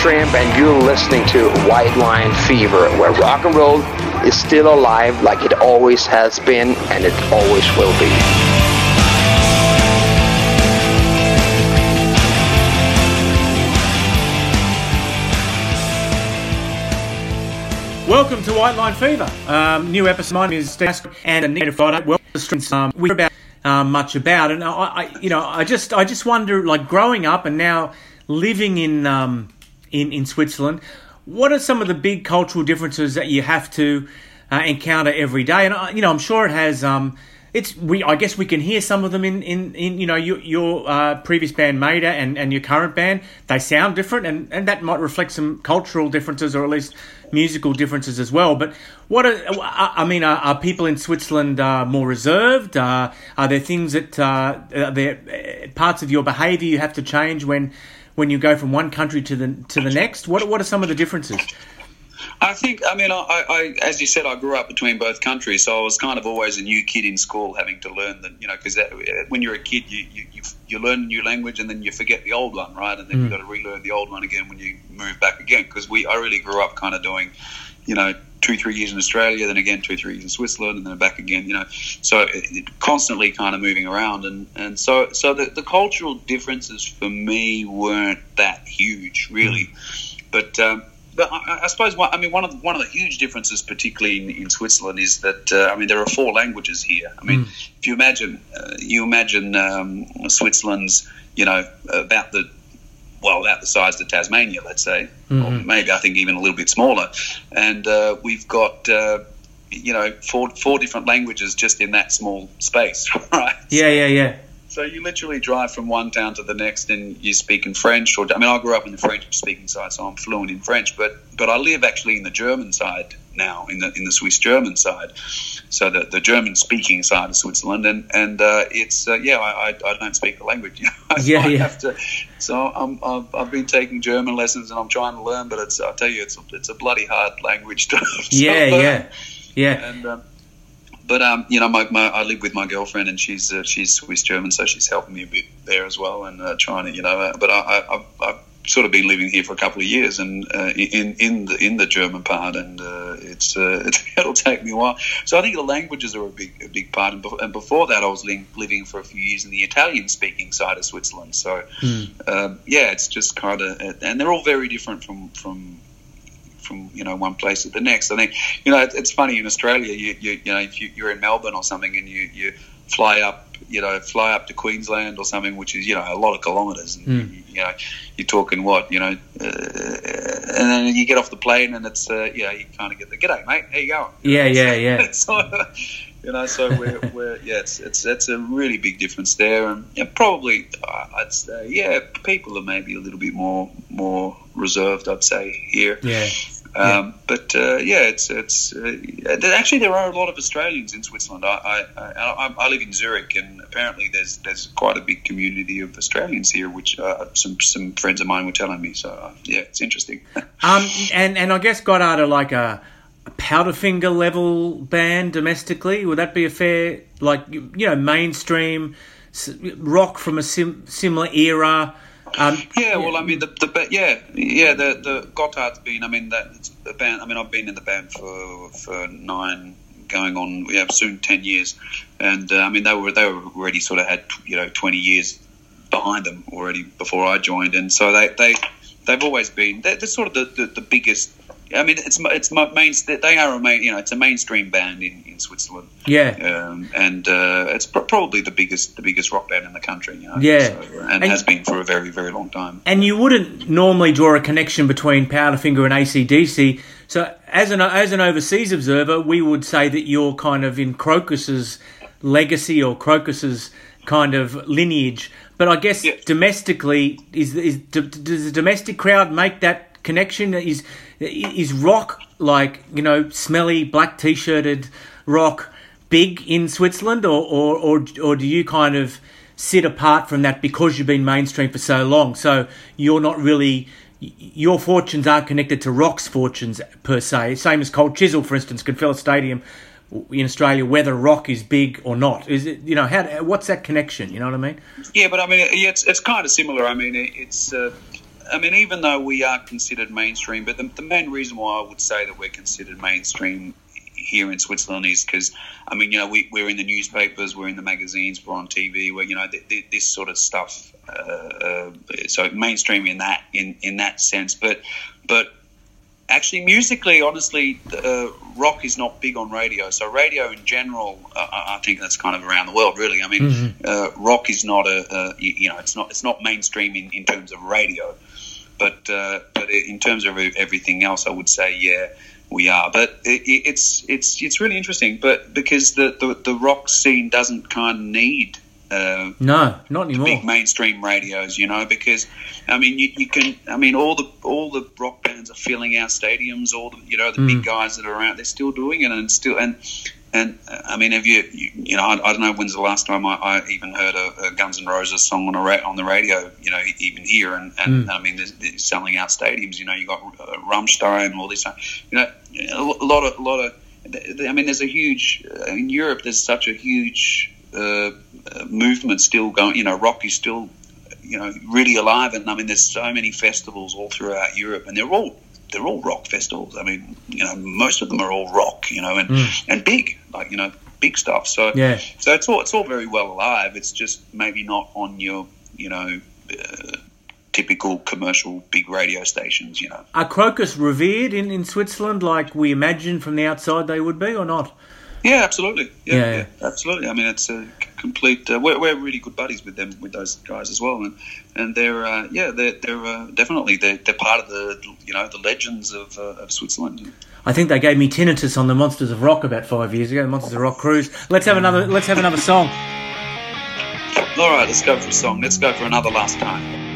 Tramp, and you're listening to White Line Fever, where rock and roll is still alive like it always has been and it always will be. Welcome to White Line Fever. Um, new episode. My name is Steve and a native Friday. Welcome to streams. Um, we're about um, much about, and I, I, you know, I just, I just wonder, like growing up and now living in, um, in in Switzerland, what are some of the big cultural differences that you have to uh, encounter every day? And I, you know, I'm sure it has. Um, it's we. I guess we can hear some of them in in, in you know your your uh, previous band Maeder and, and your current band. They sound different, and, and that might reflect some cultural differences, or at least musical differences as well. But what are I mean? Are, are people in Switzerland uh, more reserved? Uh, are there things that uh, are there uh, parts of your behaviour you have to change when when you go from one country to the to the next? What what are some of the differences? I think, I mean, I, I, as you said, I grew up between both countries, so I was kind of always a new kid in school, having to learn that, you know, because when you're a kid, you, you, you, you, learn a new language and then you forget the old one, right? And then mm. you've got to relearn the old one again when you move back again. Because we, I really grew up kind of doing, you know, two, three years in Australia, then again two, three years in Switzerland, and then back again, you know. So it, it, constantly kind of moving around, and, and so so the, the cultural differences for me weren't that huge, really. Mm. But um, but I, I suppose I mean one of the, one of the huge differences, particularly in, in Switzerland, is that uh, I mean there are four languages here. I mean, mm. if you imagine uh, you imagine um, Switzerland's you know about the well about the size of Tasmania, let's say, mm-hmm. or maybe I think even a little bit smaller, and uh, we've got uh, you know four four different languages just in that small space, right? Yeah, yeah, yeah. So you literally drive from one town to the next, and you speak in French. Or I mean, I grew up in the French-speaking side, so I'm fluent in French. But but I live actually in the German side now, in the in the Swiss German side, so the, the German-speaking side of Switzerland, and and uh, it's uh, yeah, I, I, I, don't speak the language. You know? yeah, yeah. To, so I'm, I've, I've been taking German lessons, and I'm trying to learn, but it's I tell you, it's a, it's a bloody hard language to. yeah, yeah, yeah. And um, but um, you know, my, my, I live with my girlfriend, and she's uh, she's Swiss German, so she's helping me a bit there as well, and uh, trying to, you know. Uh, but I, I, I've sort of been living here for a couple of years, and uh, in in the in the German part, and uh, it's uh, it'll take me a while. So I think the languages are a big a big part, and, and before that, I was li- living for a few years in the Italian speaking side of Switzerland. So mm. yeah, it's just kind of, and they're all very different from from from you know one place to the next. I think you know it's funny in Australia. You you, you know if you, are in Melbourne or something and you you fly up you know fly up to Queensland or something, which is you know a lot of kilometres. Mm. you, you, know you're talking what you know, uh, and then you get off the plane and it's uh, you know you kind of get the g'day mate, how you going? Yeah, yeah, yeah. so, you know, so we're, we're yeah, it's it's it's a really big difference there, and, and probably uh, I'd say yeah, people are maybe a little bit more more reserved. I'd say here. Yeah. Um, But uh, yeah, it's it's uh, actually there are a lot of Australians in Switzerland. I, I, I, I, live in Zurich, and apparently there's there's quite a big community of Australians here, which uh, some some friends of mine were telling me. So uh, yeah, it's interesting. um, and and I guess Gotthard are like a, a Powderfinger level band domestically. Would that be a fair like you know mainstream rock from a sim- similar era? Um, yeah, well, I mean, the, the yeah, yeah, the the Gotthard's been. I mean, that the band. I mean, I've been in the band for for nine, going on, yeah, soon ten years, and uh, I mean, they were they were already sort of had you know twenty years behind them already before I joined, and so they they they've always been they're, they're sort of the, the, the biggest I mean, it's it's main. They are a main. You know, it's a mainstream band in, in Switzerland. Yeah, um, and uh, it's pr- probably the biggest the biggest rock band in the country. You know? Yeah, so, and, and, has been for a very very long time. And you wouldn't normally draw a connection between Powderfinger and ACDC. So, as an as an overseas observer, we would say that you're kind of in Krokus's legacy or Krokus's kind of lineage. But I guess yeah. domestically, is, is does the domestic crowd make that connection? Is is rock like you know smelly black t-shirted rock big in Switzerland, or or or, or do you kind of sit apart from that because you've been mainstream for so long? So you're not really your fortunes aren't connected to rock's fortunes per se. Same as Cold Chisel, for instance, can fill a stadium in Australia, whether rock is big or not. Is it you know how what's that connection? You know what I mean? Yeah, but I mean yeah, it's it's kind of similar. I mean it's. Uh, I mean, even though we are considered mainstream, but the, the main reason why I would say that we're considered mainstream here in Switzerland is because, I mean, you know, we, we're in the newspapers, we're in the magazines, we're on TV, where you know th- th- this sort of stuff. Uh, uh, so mainstream in that in in that sense, but but actually musically, honestly, uh, rock is not big on radio. So radio in general, uh, I think that's kind of around the world, really. I mean, mm-hmm. uh, rock is not a, a, you know it's not it's not mainstream in, in terms of radio, but uh, but in terms of everything else, I would say yeah we are. But it, it's it's it's really interesting, but because the, the, the rock scene doesn't kind of need. Uh, no, not anymore. Big mainstream radios, you know, because I mean, you, you, can. I mean, all the all the rock bands are filling our stadiums. All the you know the mm. big guys that are out, they're still doing it, and still and and I mean, have you, you, you know, I, I, don't know when's the last time I, I even heard a, a, Guns N' Roses song on a ra- on the radio, you know, even here, and, and mm. I mean, they're, selling out stadiums. You know, you got uh, Rammstein, all this, you know, a lot of, a lot of. I mean, there's a huge uh, in Europe. There's such a huge uh, movement still going. You know, rock is still, you know, really alive, and I mean, there's so many festivals all throughout Europe, and they're all they're all rock festivals. I mean, you know, most of them are all rock, you know, and mm. and big, like you know, big stuff. So yeah, so it's all it's all very well alive. It's just maybe not on your, you know. Uh, typical commercial big radio stations, you know. Are Krokus revered in, in Switzerland like we imagine from the outside they would be or not? Yeah, absolutely. Yeah, yeah, yeah. absolutely. I mean, it's a complete. Uh, we're, we're really good buddies with them, with those guys as well, and and they're uh, yeah, they're they're uh, definitely they're, they're part of the you know the legends of, uh, of Switzerland. I think they gave me tinnitus on the Monsters of Rock about five years ago. Monsters of Rock cruise. Let's have another. Let's have another song. All right, let's go for a song. Let's go for another last time.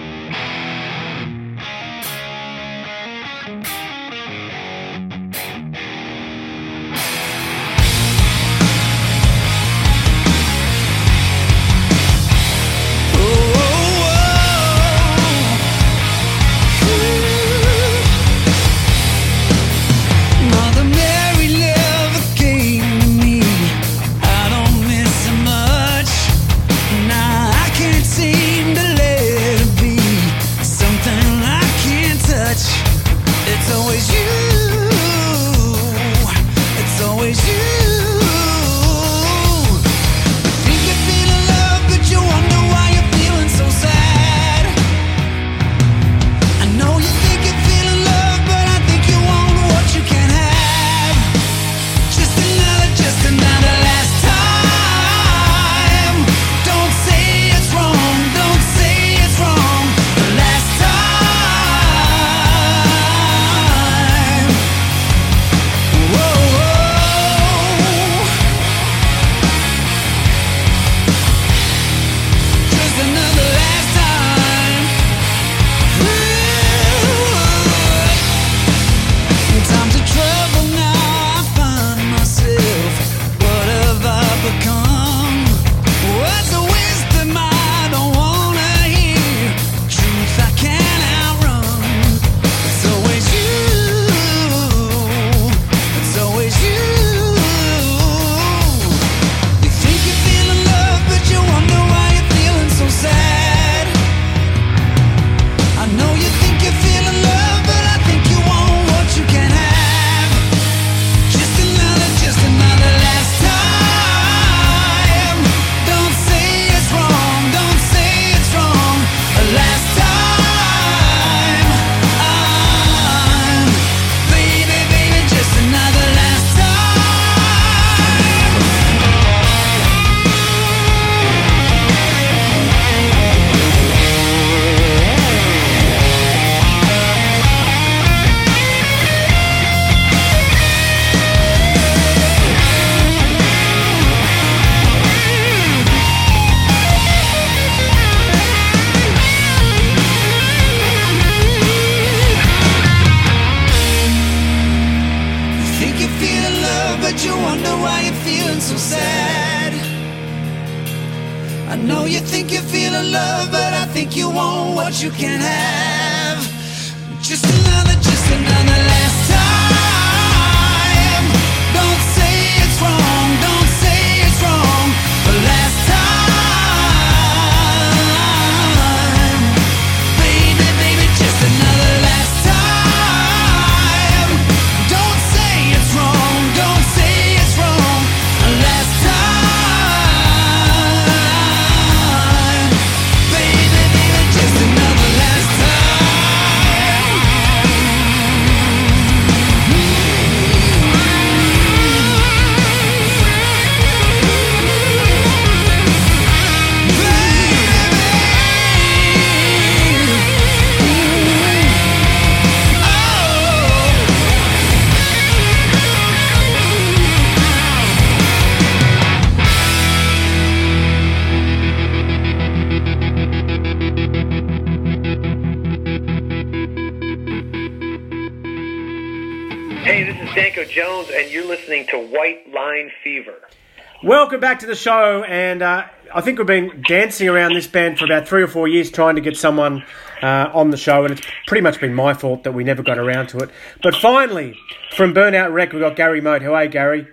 Welcome back to the show, and uh, I think we've been dancing around this band for about three or four years trying to get someone uh, on the show, and it's pretty much been my fault that we never got around to it. But finally, from Burnt Out Wreck, we've got Gary Moat. How are you, Gary?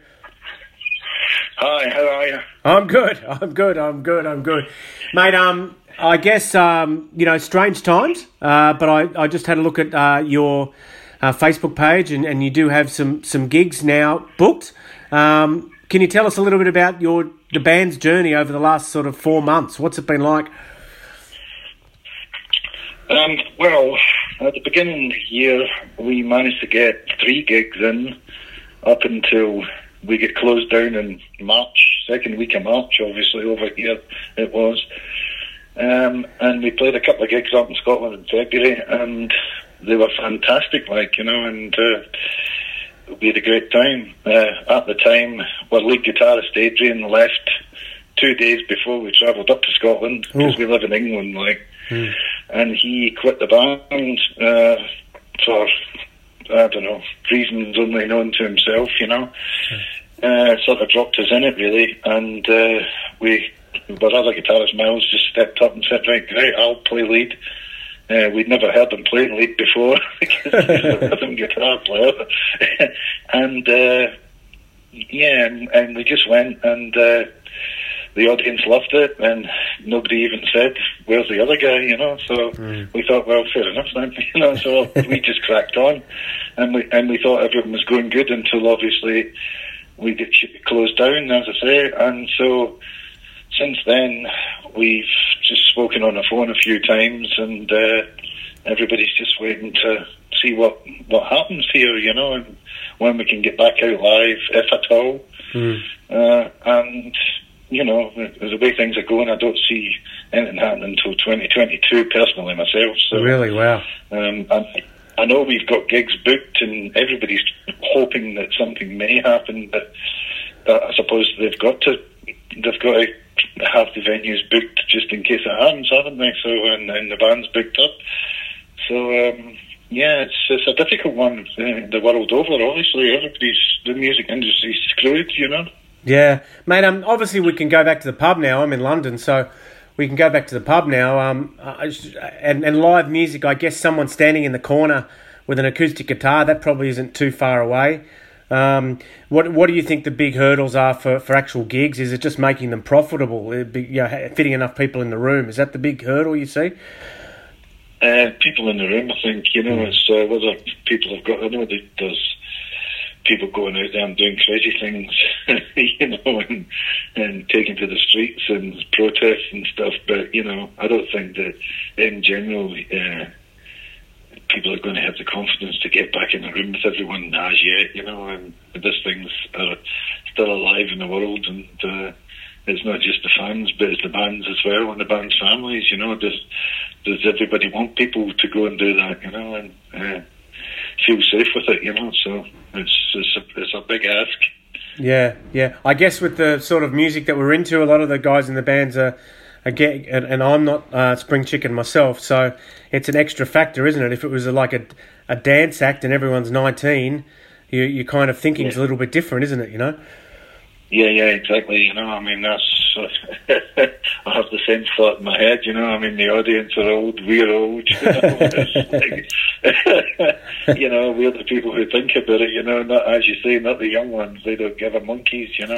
Hi, how are you? I'm good. I'm good. I'm good. I'm good, mate. Um, I guess um, you know, strange times. Uh, but I, I just had a look at uh, your uh, Facebook page, and, and you do have some some gigs now booked. Um, can you tell us a little bit about your the band's journey over the last sort of four months? What's it been like? Um, well, at the beginning of the year, we managed to get three gigs in up until we get closed down in March, second week of March, obviously, over here it was. Um, and we played a couple of gigs up in Scotland in February, and they were fantastic, like, you know, and uh, we had a great time. Uh, at the time, our lead guitarist Adrian left two days before we travelled up to Scotland because we live in England, like, Mm. and he quit the band uh, for I don't know reasons only known to himself, you know. Uh, sort of dropped us in it really, and uh, we, our other guitarist Miles just stepped up and said, "Right, great, I'll play lead." Uh, we'd never heard him play lead before because he's a rhythm guitar player, and uh, yeah, and, and we just went and. Uh, the audience loved it, and nobody even said, "Where's the other guy?" You know. So we thought, well, fair enough then. You know, so we just cracked on, and we and we thought everything was going good until obviously we get closed down, as I say, and so since then we've just spoken on the phone a few times, and uh, everybody's just waiting to see what what happens here. You know, and when we can get back out live, if at all. Uh, and you know, the way things are going, I don't see anything happening until 2022 personally myself. So, Really? Wow. um, I, I know we've got gigs booked and everybody's hoping that something may happen, but I suppose they've got to they've got to have the venues booked just in case it happens, haven't they? So and, and the band's booked up. So um, yeah, it's it's a difficult one uh, the world over. Obviously, everybody's the music industry's screwed, you know. Yeah, mate. Um, obviously we can go back to the pub now. I'm in London, so we can go back to the pub now. Um, and and live music. I guess someone standing in the corner with an acoustic guitar that probably isn't too far away. Um, what what do you think the big hurdles are for, for actual gigs? Is it just making them profitable? Be, you know, fitting enough people in the room. Is that the big hurdle you see? Uh, people in the room, I think, you know, it's uh, whether people have got, I know that there's people going out there and doing crazy things, you know, and, and taking to the streets and protests and stuff, but, you know, I don't think that in general, uh, people are going to have the confidence to get back in the room with everyone as yet, you know, and this thing's uh, still alive in the world and, uh, it's not just the fans, but it's the bands as well and the bands' families. You know, does does everybody want people to go and do that? You know, and uh, feel safe with it. You know, so it's it's a, it's a big ask. Yeah, yeah. I guess with the sort of music that we're into, a lot of the guys in the bands are, get, and, and I'm not uh, spring chicken myself, so it's an extra factor, isn't it? If it was a, like a a dance act and everyone's 19, you you kind of thinking's a little bit different, isn't it? You know. Yeah, yeah, exactly. You know, I mean, that's. I have the same thought in my head. You know, I mean, the audience are old, we're old. You know, you know we're the people who think about it. You know, not as you say, not the young ones. They don't give a monkeys. You know.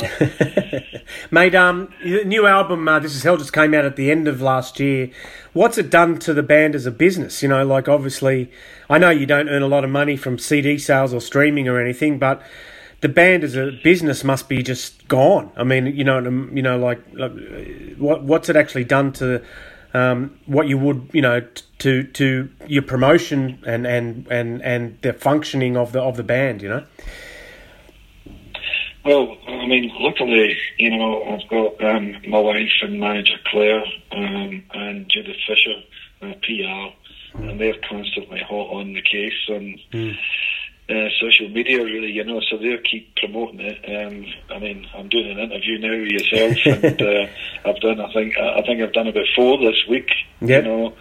Mate, um, new album, uh, This Is Hell, just came out at the end of last year. What's it done to the band as a business? You know, like obviously, I know you don't earn a lot of money from CD sales or streaming or anything, but the band as a business must be just gone. I mean, you know, you know, like, like what what's it actually done to um, what you would, you know, t- to to your promotion and and and and the functioning of the of the band, you know? Well, I mean, luckily, you know, I've got um, my wife and manager Claire um, and Judith Fisher, uh, PR, and they're constantly hot on the case on uh, social media, really, you know, so they'll keep promoting it. Um, I mean, I'm doing an interview now with yourself, and uh, I've done, I think, I think I've done about four this week, Yep. you know.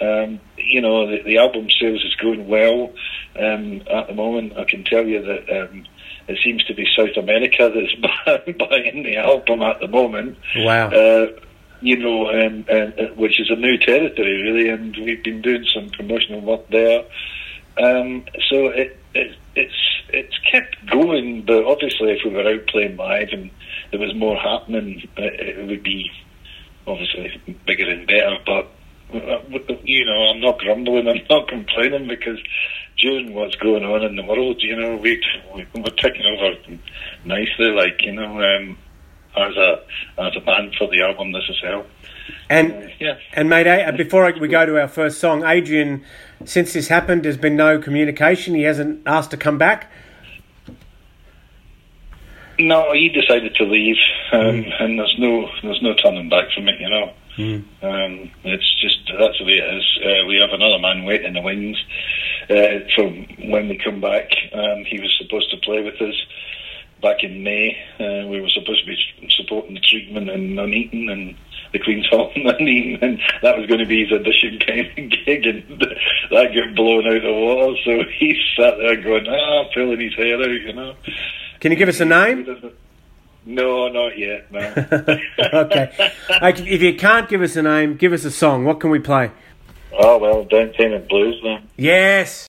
Um, you know, the, the album sales is going well um, at the moment. I can tell you that um, it seems to be South America that's buying the album at the moment. Wow. Uh, you know, um, uh, which is a new territory really, and we've been doing some promotional work there. Um, so it, it, it's it's kept going, but obviously, if we were out playing live and there was more happening, it, it would be obviously bigger and better. But uh, you know, I'm not grumbling, I'm not complaining because during what's going on in the world, you know, we we're taking over nicely, like you know, um, as a as a band for the album this is hell. And Uh, yeah. and mate, eh, before we go to our first song, Adrian, since this happened, there's been no communication. He hasn't asked to come back. No, he decided to leave, um, and there's no there's no turning back from it. You know, um, it's just that's the way it is. Uh, we have another man waiting in the wings uh, from when we come back. Um, he was supposed to play with us back in May. Uh, we were supposed to be supporting the treatment in Nuneaton and the Queen's Hall in and that was going to be his audition kind of gig, and that got blown out the water. So he sat there going, ah, pulling his hair out, you know. Can you give us a name? No, not yet. No. okay. If you can't give us a name, give us a song. What can we play? oh well, payment blues then. Yes.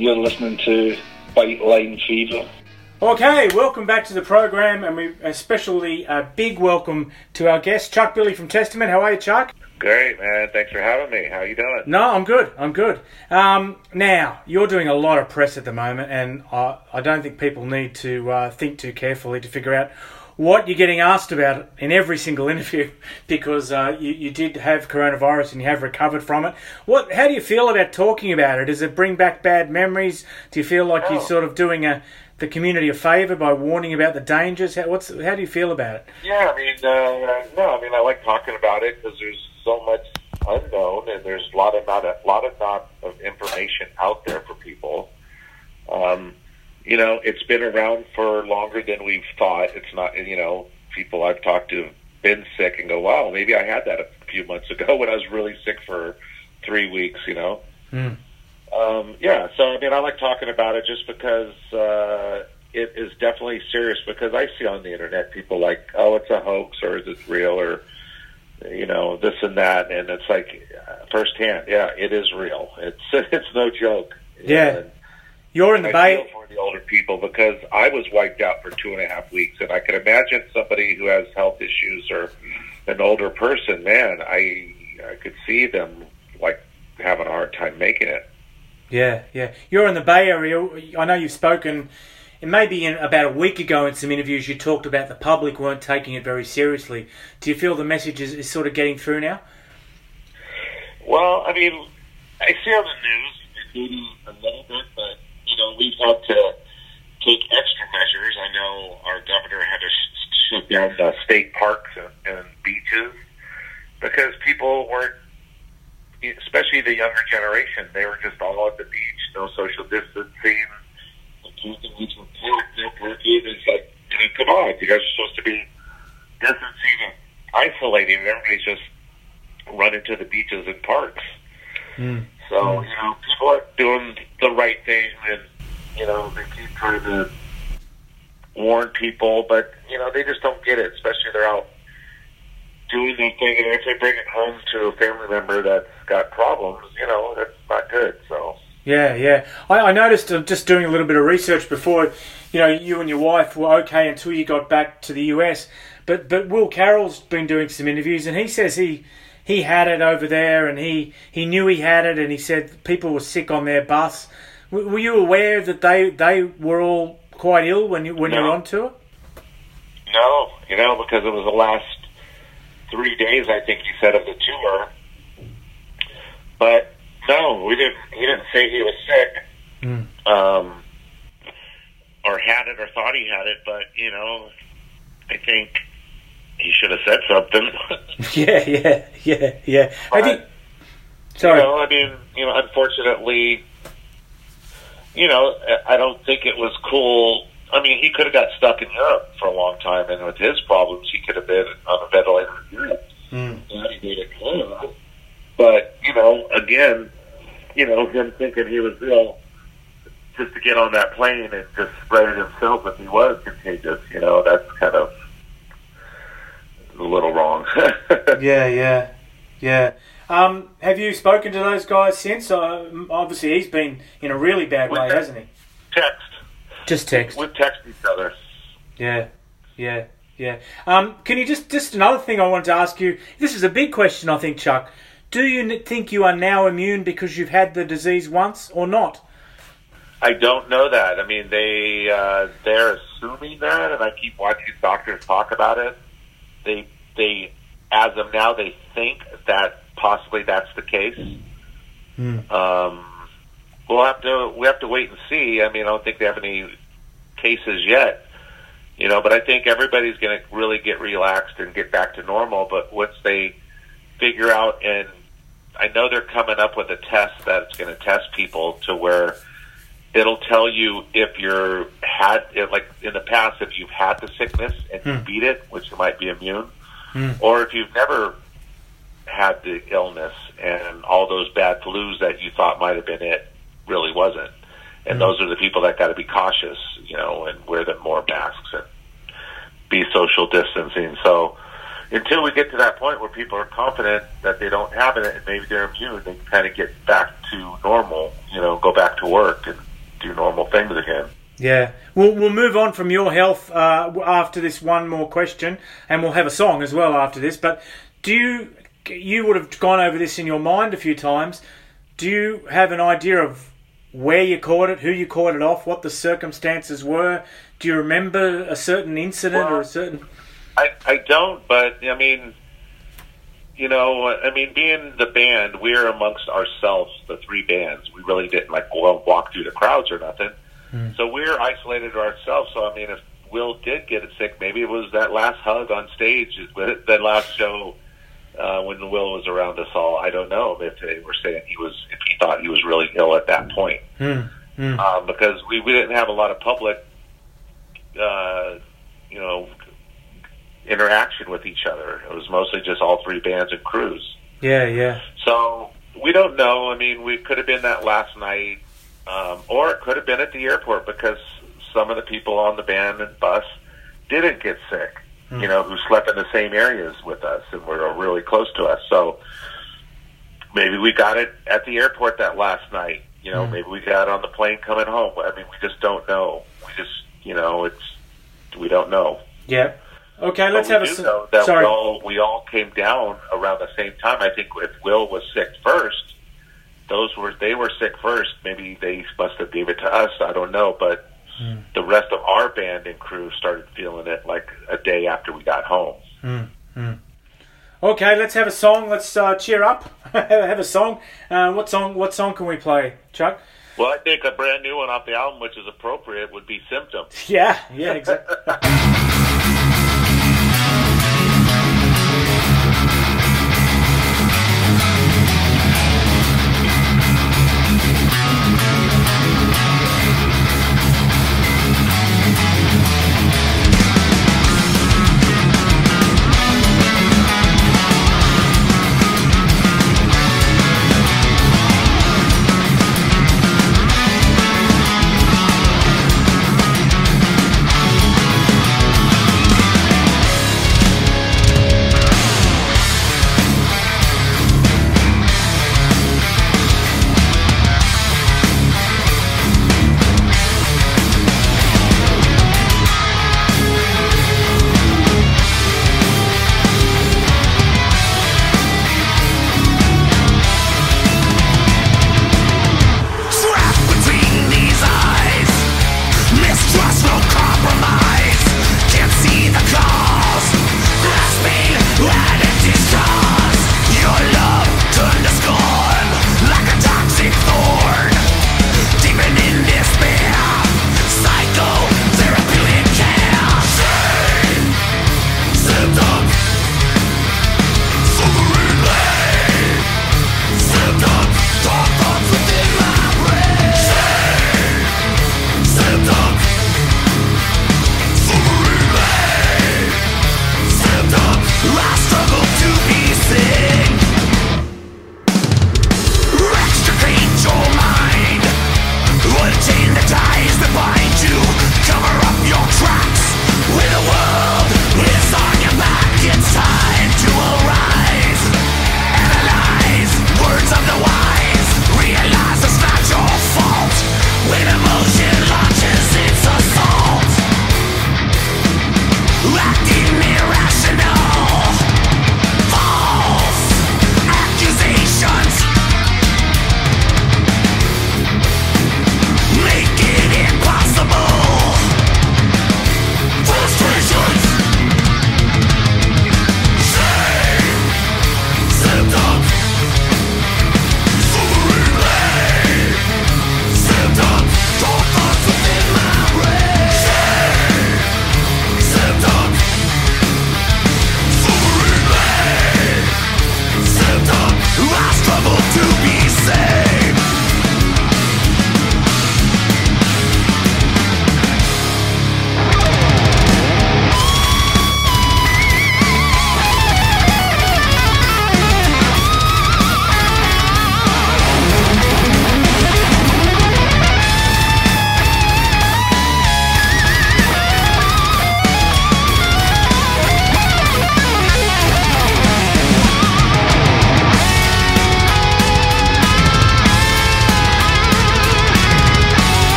And you're listening to White Line Fever. Okay, welcome back to the program, and we especially a big welcome to our guest Chuck Billy from Testament. How are you, Chuck? Great, man. Thanks for having me. How you doing? No, I'm good. I'm good. Um, now you're doing a lot of press at the moment, and I, I don't think people need to uh, think too carefully to figure out what you're getting asked about in every single interview because uh, you, you did have coronavirus and you have recovered from it. What? How do you feel about talking about it? Does it bring back bad memories? Do you feel like you're Oh. sort of doing a the community a favour by warning about the dangers? How, what's how do you feel about it? Yeah, I mean, uh, no, I mean, I like talking about it because there's so much unknown, and there's a lot of not a lot of not of information out there for people. Um, you know, it's been around for longer than we've thought. It's not, you know, people I've talked to have been sick and go, "Wow, maybe I had that a few months ago when I was really sick for three weeks." You know. Hmm. Um, yeah, so I mean, I like talking about it just because uh, it is definitely serious. Because I see on the internet people like, "Oh, it's a hoax," or "Is it real?" or you know, this and that, and it's like uh, firsthand. Yeah, it is real. It's it's no joke. Yeah. And You're in the I Bay. feel for the older people because I was wiped out for two and a half weeks, and I can imagine somebody who has health issues or an older person. Man, I I could see them like having a hard time making it. Yeah, yeah. You're in the Bay Area. I know you've spoken. It may be in about a week ago in some interviews you talked about the public weren't taking it very seriously. Do you feel the message is, is sort of getting through now? Well, I mean, I see on the news maybe a little bit, know, we've had to take extra measures. I know our governor had to shut down the state parks and, and beaches because people weren't, especially the younger generation, they were just all at the beach, no social distancing. The parking lots were packed, no parking. It's like, come on, you guys are supposed to be distancing and isolating, and everybody's just running to the beaches and parks. Hmm. So, you know, people are doing the right thing and, you know, they keep trying to warn people, but, you know, they just don't get it, especially if they're out doing their thing. And if they bring it home to a family member that's got problems, you know, that's not good. So, Yeah, yeah. I, I noticed uh, just doing a little bit of research before, you know, you and your wife were okay until you got back to the US. But but Will Carroll's been doing some interviews and he says he he had it over there and he, he knew he had it and he said people were sick on their bus. W- were you aware that they they were all quite ill when you when you were on tour? no, you know, because it was the last three days, I think he said, of the tour. But no, we didn't. He didn't say he was sick, um, or had it, or thought he had it. But you know, I think he should have said something. yeah, yeah, yeah, yeah. I But, think. Sorry. You know, I mean, you know, unfortunately, you know, I don't think it was cool. I mean, he could have got stuck in Europe for a long time, and with his problems, he could have been on a ventilator in Europe. Mm. And he made it clear. But you know, again, you know, him thinking he was ill just to get on that plane and just spread it himself if he was contagious. You know, that's kind of a little wrong. Yeah, yeah, yeah. Um, have you spoken to those guys since? Uh, obviously, he's been in a really bad way, hasn't he? Text. Just text. We text each other. Yeah, yeah, yeah. Um, can you just just another thing I wanted to ask you? This is a big question, I think, Chuck. Do you n- think you are now immune because you've had the disease once, or not? I don't know that. I mean, they uh, they're assuming that, and I keep watching doctors talk about it. They they as of now they think that possibly that's the case. Um, we'll have to we have to wait and see. I mean, I don't think they have any cases yet. You know, but I think everybody's going to really get relaxed and get back to normal. But once they figure out, and I know they're coming up with a test that's going to test people to where it'll tell you if you're had if, like in the past if you've had the sickness and you hmm. beat it, which you might be immune, hmm. or if you've never had the illness and all those bad flus that you thought might have been it really wasn't. And hmm. those are the people that got to be cautious, you know, and wear them more masks and be social distancing. So, until we get to that point where people are confident that they don't have it and maybe they're immune, they kind of get back to normal. You know, go back to work and do normal things again. Yeah, we'll we'll move on from your health uh, after this one more question, and we'll have a song as well after this. But do you you would have gone over this in your mind a few times? Do you have an idea of where you caught it, who you caught it off, what the circumstances were? Do you remember a certain incident or a certain? I, I don't, but I mean, you know, I mean, being the band, we're amongst ourselves, the three bands. We really didn't like go walk through the crowds or nothing. So we're isolated to ourselves. So I mean, if Will did get it sick, maybe it was that last hug on stage, that last show uh, when Will was around us all. I don't know if they were saying he was, if he thought he was really ill at that point, Hmm. Hmm. um, because we we didn't have a lot of public, uh, you know, interaction with each other. It was mostly just all three bands and crews. Yeah, yeah, So we don't know. I mean, we could have been that last night, um, or it could have been at the airport because some of the people on the band and bus didn't get sick. You know, who slept in the same areas with us and were really close to us. So maybe we got it at the airport that last night. You know, maybe we got it on the plane coming home. I mean, we just don't know. We just, you know, it's we don't know. yeah. Okay, let's have a. know that Sorry. we all we all came down around the same time. I think if Will was sick first, those were they were sick first. Maybe they must have gave it to us. I don't know, but Hmm. the rest of our band and crew started feeling it like a day after we got home. Okay, let's have a song. Let's uh, cheer up. have a song. Uh, what song? What song can we play, Chuck? Well, I think a brand new one off the album, which is appropriate, would be "Symptom." Yeah, yeah, exactly.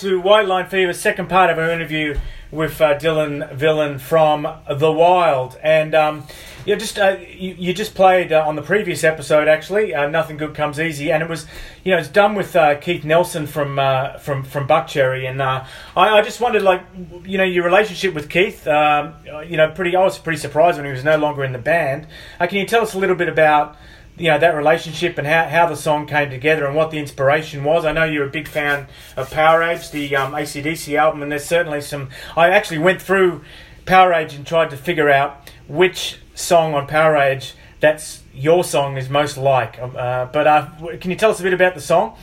to White Line Fever, second part of our interview with uh, Dylan Villain from The Wild. And um, yeah, just uh, you, you, just played uh, on the previous episode, actually. Uh, Nothing Good Comes Easy, and it was you know it's done with uh, Keith Nelson from uh, from from Buckcherry, and I, I just wondered like you know your relationship with Keith. Um, you know, pretty I was pretty surprised when he was no longer in the band. can you tell us a little bit about? You know that relationship and how, how the song came together and what the inspiration was. I know you're a big fan of Powerage, the um, ACDC album, and there's certainly some. I actually went through Powerage and tried to figure out which song on Powerage that's your song is most like. Um, uh, but uh, can you tell us a bit about the song?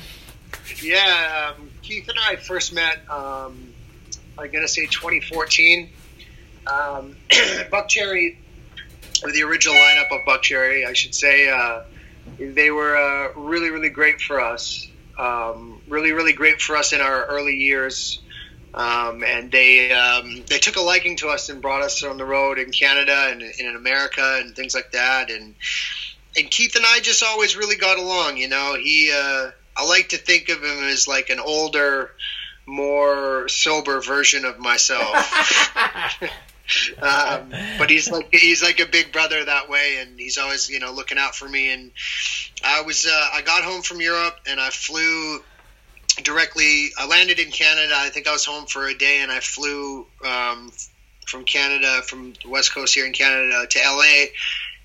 Yeah, um, Keith and I first met. Um, I'm gonna say 2014. Um, Buckcherry or the original lineup of Buckcherry, I should say, uh, they were uh, really, really great for us. Um, really, really great for us in our early years. Um, and they um, they took a liking to us and brought us on the road in Canada and, and, in America and things like that. And and Keith and I just always really got along. You know, he uh, I like to think of him as like an older, more sober version of myself. um, but he's like he's like a big brother that way, and he's always you know looking out for me. And I was uh, I got home from Europe and I flew directly. I landed in Canada. I think I was home for a day, and I flew um, from Canada from the west coast here in Canada to LA.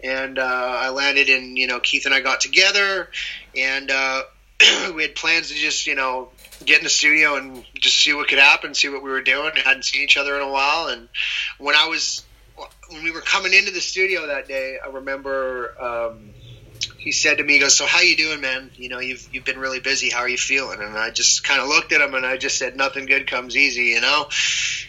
And uh, I landed in, you know, Keith and I got together, and uh, we had plans to just, you know, get in the studio and just see what could happen, see what we were doing. Hadn't seen each other in a while, and when I was when we were coming into the studio that day, I remember um, he said to me, "He goes, so how you doing, man? You know, you've you've been really busy. How are you feeling?" And I just kind of looked at him and I just said, "Nothing good comes easy," you know.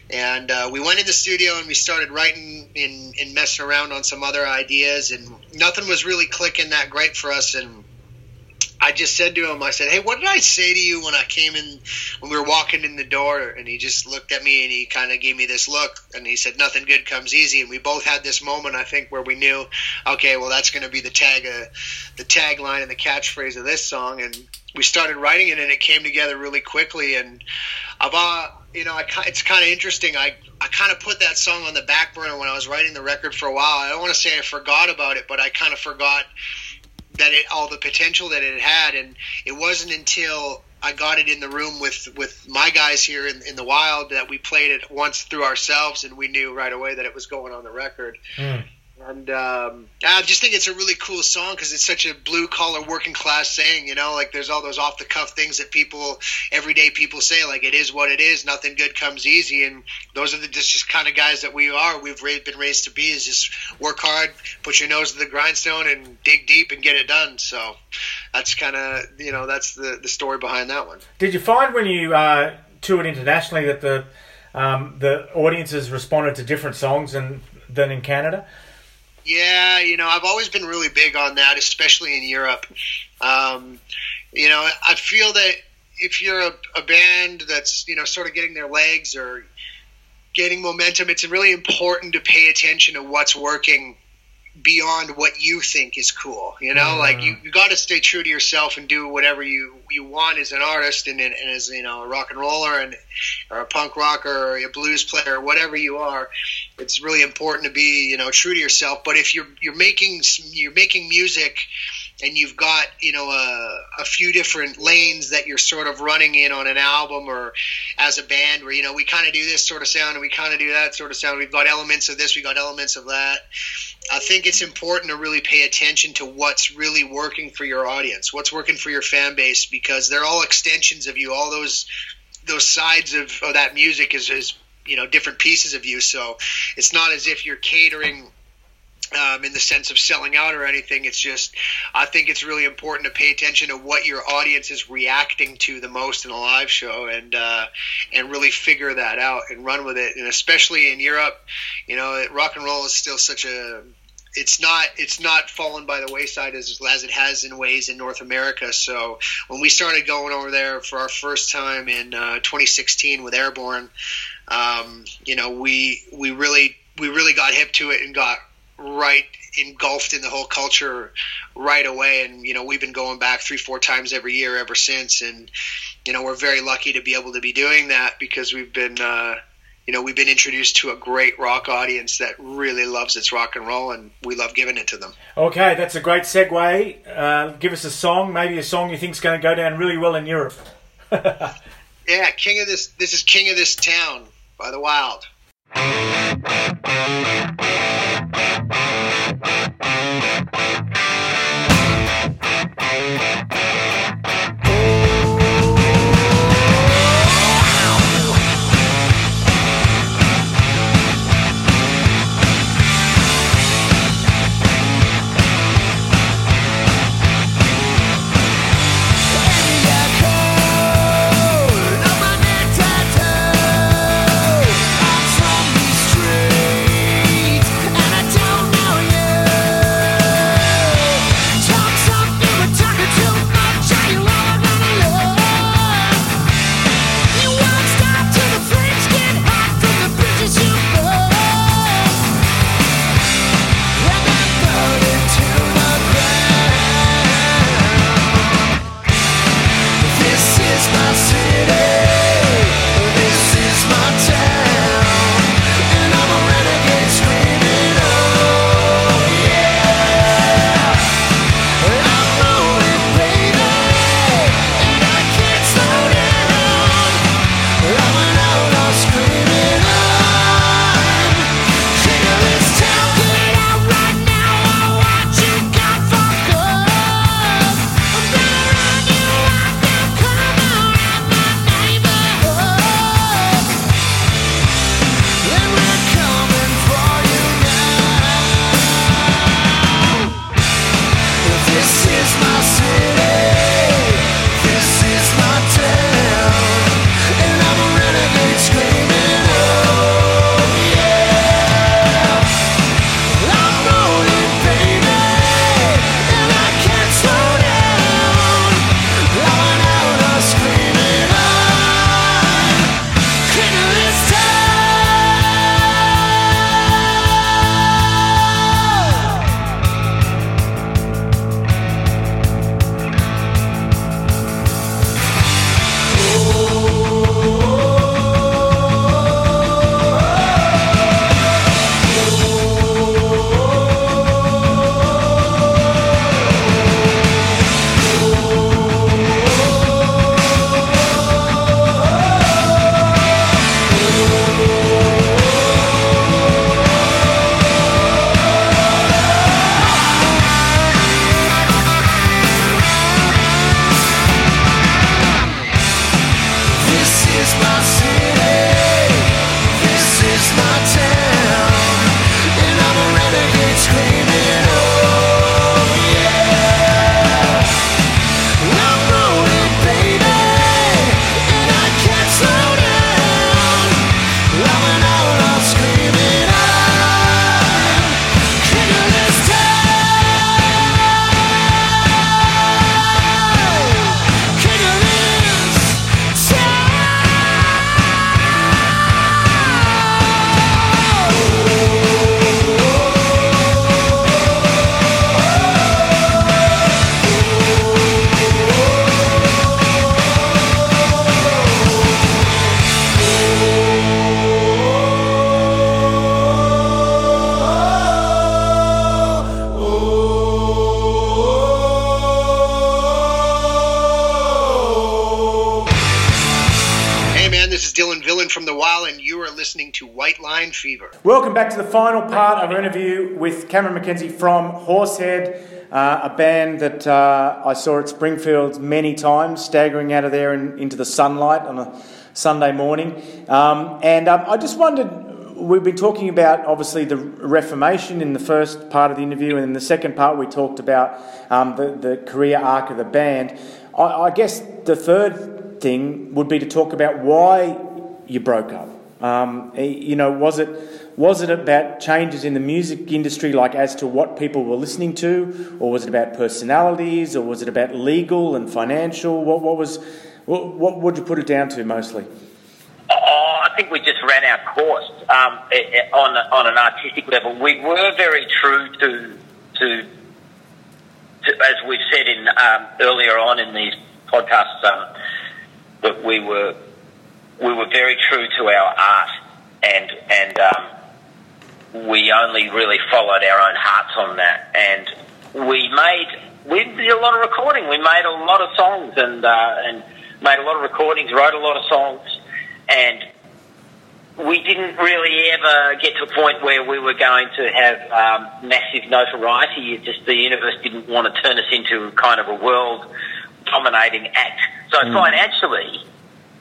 And uh, we went in the studio and we started writing and, and messing around on some other ideas, and nothing was really clicking that great for us. And I just said to him, I said, "Hey, what did I say to you when I came in when we were walking in the door?" And he just looked at me and he kind of gave me this look and he said, "Nothing good comes easy." And we both had this moment, I think, where we knew, okay, well, that's going to be the tag, uh, the tagline and the catchphrase of this song. And we started writing it, and it came together really quickly. And I've, uh, you know, I, it's kind of interesting. I I kind of put that song on the back burner when I was writing the record for a while. I don't want to say I forgot about it, but I kind of forgot that it all the potential that it had, and it wasn't until I got it in the room with with my guys here in, in the wild that we played it once through ourselves, and we knew right away that it was going on the record. Mm. And um, I just think it's a really cool song because it's such a blue collar working class saying, you know, like there's all those off the cuff things that people, everyday people say, like it is what it is, nothing good comes easy. And those are the just, just kind of guys that we are. We've been raised to be is just work hard, put your nose to the grindstone and dig deep and get it done. So that's kind of, you know, that's the, the story behind that one. Did you find when you uh, toured internationally that the, um, the audiences responded to different songs than, than in Canada? Yeah, you know, I've always been really big on that, especially in Europe. Um, you know, I feel that if you're a, a band that's, you know, sort of getting their legs or getting momentum, it's really important to pay attention to what's working beyond what you think is cool. You know, mm like you, you got to stay true to yourself and do whatever you you want as an artist and, and as you know a rock and roller and or a punk rocker or a blues player, or whatever you are. It's really important to be you know true to yourself. But if you're you're making you're making music and you've got you know a, a few different lanes that you're sort of running in on an album or as a band where you know we kind of do this sort of sound and we kind of do that sort of sound we've got elements of this we've got elements of that I think it's important to really pay attention to what's really working for your audience, what's working for your fan base, because they're all extensions of you. All those those sides of, of that music is, is you know different pieces of you. So it's not as if you're catering um, in the sense of selling out or anything. It's just, I think it's really important to pay attention to what your audience is reacting to the most in a live show, and uh, and really figure that out and run with it. And especially in Europe, you know, rock and roll is still such a it's not it's not fallen by the wayside as as it has in ways in North America. So when we started going over there for our first time in uh, 2016 with Airborne, um, you know, we we really we really got hip to it and got right engulfed in the whole culture right away. And you know, we've been going back three, four times every year ever since. And you know, we're very lucky to be able to be doing that because we've been. Uh, you know, we've been introduced to a great rock audience that really loves its rock and roll, and we love giving it to them. Okay, that's a great segue. Uh, give us a song, maybe a song you think's going to go down really well in Europe. yeah, King of this. This is King of this town by the Wild. Welcome back to the final part of our interview with Cameron McKenzie from Horsehead, uh, a band that uh, I saw at Springfield many times, staggering out of there in, into the sunlight on a Sunday morning. Um, and um, I just wondered we've been talking about obviously the Reformation in the first part of the interview, and in the second part, we talked about um, the, the career arc of the band. I, I guess the third thing would be to talk about why you broke up. Um, you know, was it was it about changes in the music industry, like as to what people were listening to, or was it about personalities, or was it about legal and financial? What, what was what, what would you put it down to mostly? Uh, I think we just ran our course um, on on an artistic level. We were very true to to, to as we've said in um, earlier on in these podcasts um, that we were we were very true to our art and and um, we only really followed our own hearts on that and we made we did a lot of recording. We made a lot of songs and uh, and made a lot of recordings, wrote a lot of songs, and we didn't really ever get to a point where we were going to have um, massive notoriety. It just the universe didn't want to turn us into kind of a world dominating act. So mm. financially,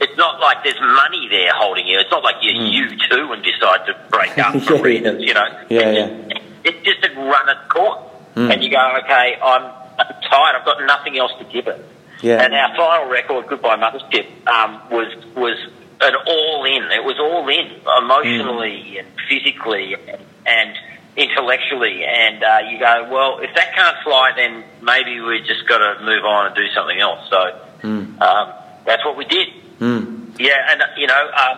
it's not like there's money there holding you. It's not like you're mm. you too and decide to break up for yeah, reasons. You know, yeah, it's, yeah. It's just a run at court. mm. and you go, okay, I'm, I'm tired. I've got nothing else to give it. Yeah. And our final record, Goodbye Mothership, um, was was an all in. It was all in emotionally mm. and physically and, and intellectually. And uh, you go, well, if that can't fly, then maybe we just got to move on and do something else. So mm. um, that's what we did. Mm. Yeah, and uh, you know, uh,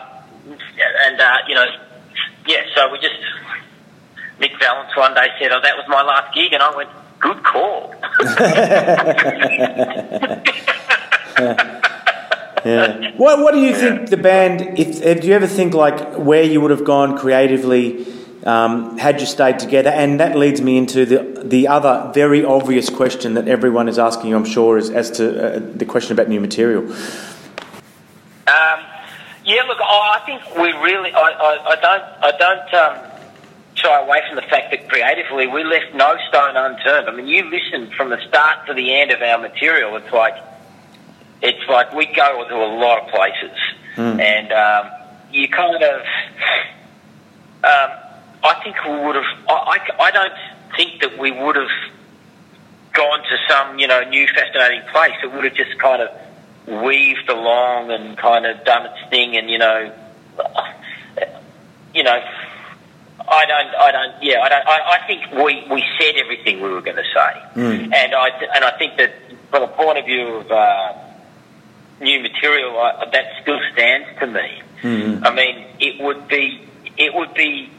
and uh, you know, yeah. So we just Nick Valance one day said, "Oh, that was my last gig," and I went, "Good call." yeah. What What do you think the band? If uh, do you ever think like where you would have gone creatively? Um, had you stayed together, and that leads me into the the other very obvious question that everyone is asking, you, I'm sure, is as to uh, the question about new material. Yeah, look, I think we really, I, I, I don't, I don't um, shy away from the fact that creatively we left no stone unturned. I mean, you listen from the start to the end of our material. It's like it's like we go to a lot of places, mm. and um, you kind of. Um, I think we would have. I, I, I don't think that we would have gone to some you know new fascinating place. It would have just kind of weaved along and kind of done its thing, and you know, you know. I don't. I don't. Yeah, I don't. I, I think we, we said everything we were going to say, mm. and I and I think that from a point of view of uh, new material, I, that still stands to me. Mm. I mean, it would be it would be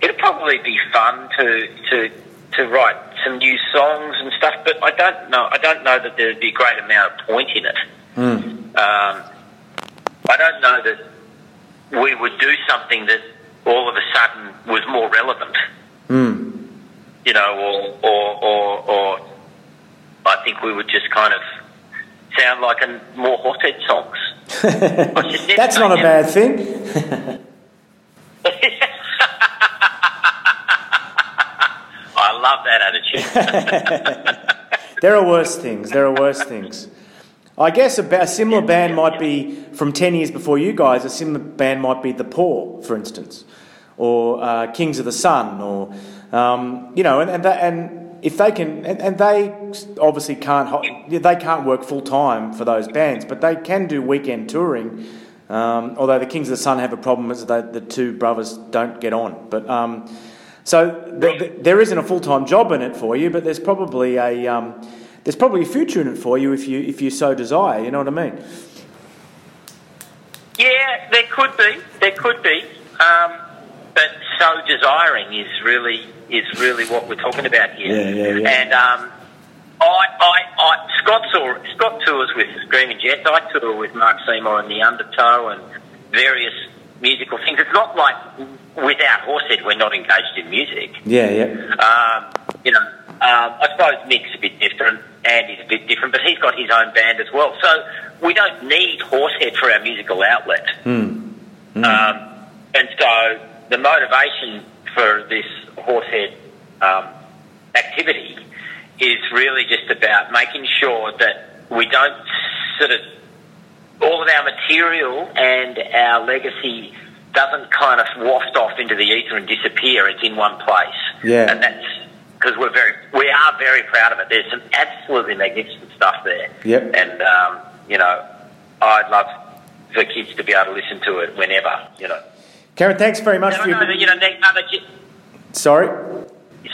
it'd probably be fun to to to write some new songs and stuff, but I don't know. I don't know that there'd be a great amount of point in it. Mm. Um, I don't know that we would do something that all of a sudden was more relevant. Mm. You know, or, or or or I think we would just kind of sound like a more Horsehead songs. That's not a bad thing. I love that attitude. there are worse things. There are worse things. I guess a, a, similar band might be from 10 years before you guys, a similar band might be The Poor, for instance, or uh, Kings of the Sun, or, um, you know, and, and, that, and if they can, and, and, they obviously can't, they can't work full time for those bands, but they can do weekend touring. Um, although the Kings of the Sun have a problem is that the two brothers don't get on. But um, so th- th- there isn't a full time job in it for you, but there's probably a um, there's probably a future in it for you if you if you so desire. You know what I mean? Yeah, there could be. There could be. Um, but so desiring is really is really what we're talking about here. Yeah, yeah, yeah. And um, I, I, I, Scott saw, Scott tours with Screaming Jets. I tour with Mark Seymour and the Undertow and various musical things. It's not like without Horsehead we're not engaged in music. Yeah, yeah. Um, you know, um, I suppose Mick's a bit different, Andy's a bit different, but he's got his own band as well. So we don't need Horsehead for our musical outlet. Mm. Mm. Um, and so the motivation for this Horsehead um, activity is really just about making sure that we don't sort of all of our material and our legacy doesn't kind of waft off into the ether and disappear. It's in one place. Yeah. And that's because we're very, we are very proud of it. There's some absolutely magnificent stuff there. Yep. And, um, you know, I'd love for kids to be able to listen to it whenever, you know. Karen, thanks very much And for your. know you know, the other, ge- Sorry.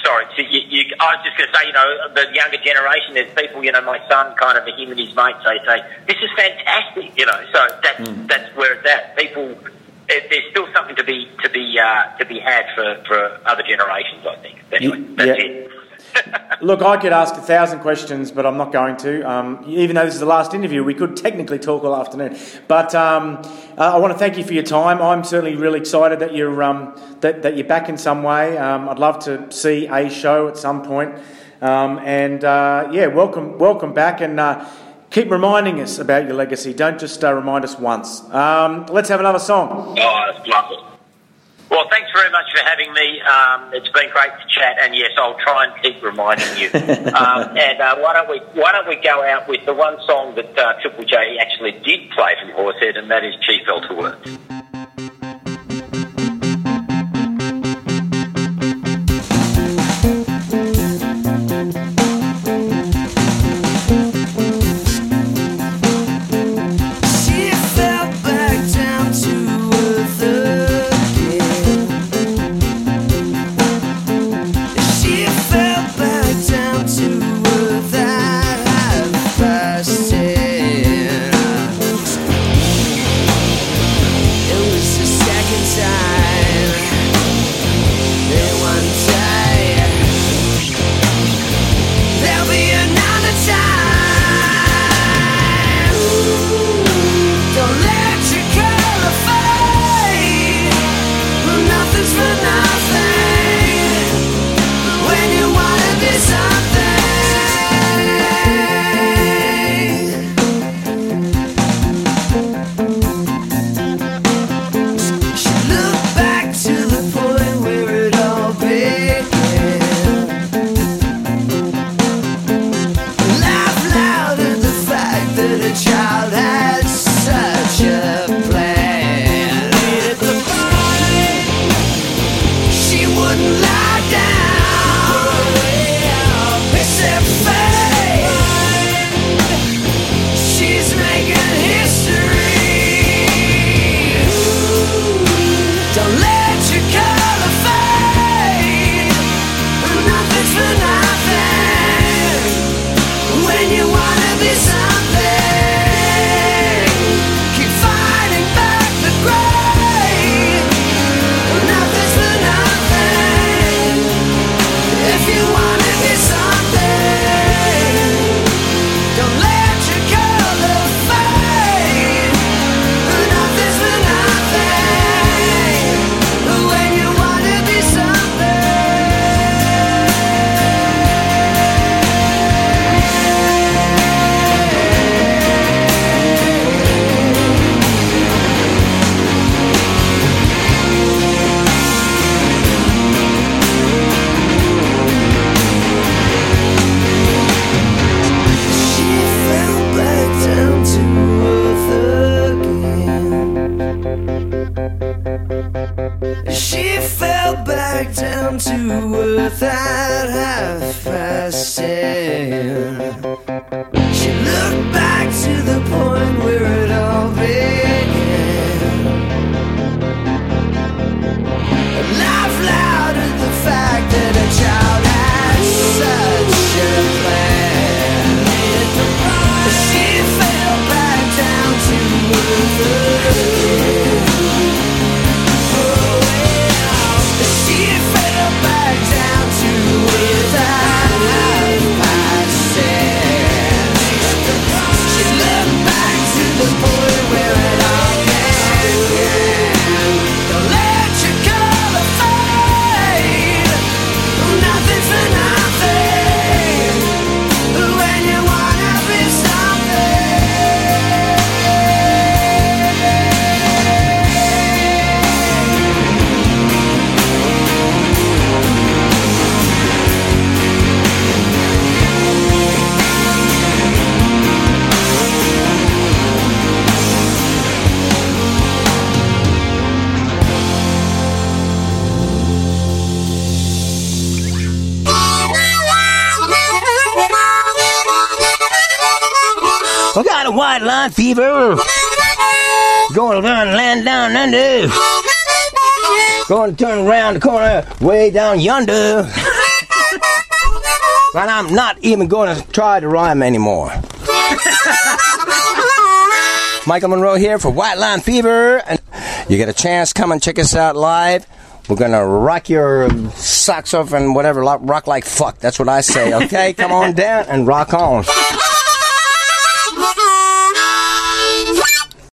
Sorry, so you, you, I was just going to say, you know, the younger generation, there's people, you know, my son, kind of, him and his mates, they say, this is fantastic, you know, so that's, Mm. that's where it's at. People it, there's still something to be to be uh, to be had for, for other generations. I think. Anyway, that's yeah. it. Look, I could ask a thousand questions, but I'm not going to. Um, even though this is the last interview, we could technically talk all afternoon. But um, uh, I want to thank you for your time. I'm certainly really excited that you're um, that, that you're back in some way. Um, I'd love to see a show at some point. Um, and uh, yeah, welcome welcome back, and uh, keep reminding us about your legacy. Don't just uh, remind us once. Um, let's have another song. Oh. Well, thanks very much for having me. Um, it's been great to chat, and yes, I'll try and keep reminding you. um, and uh, why don't we why don't we go out with the one song that uh, Triple J actually did play from Horsehead, and that is Chief to Earth. Going to turn around the corner way down yonder. but I'm not even going to try to rhyme anymore. Michael Monroe here for White Line Fever. And You get a chance, come and check us out live. We're gonna rock your socks off and whatever, rock like fuck. That's what I say. Okay, come on down and rock on.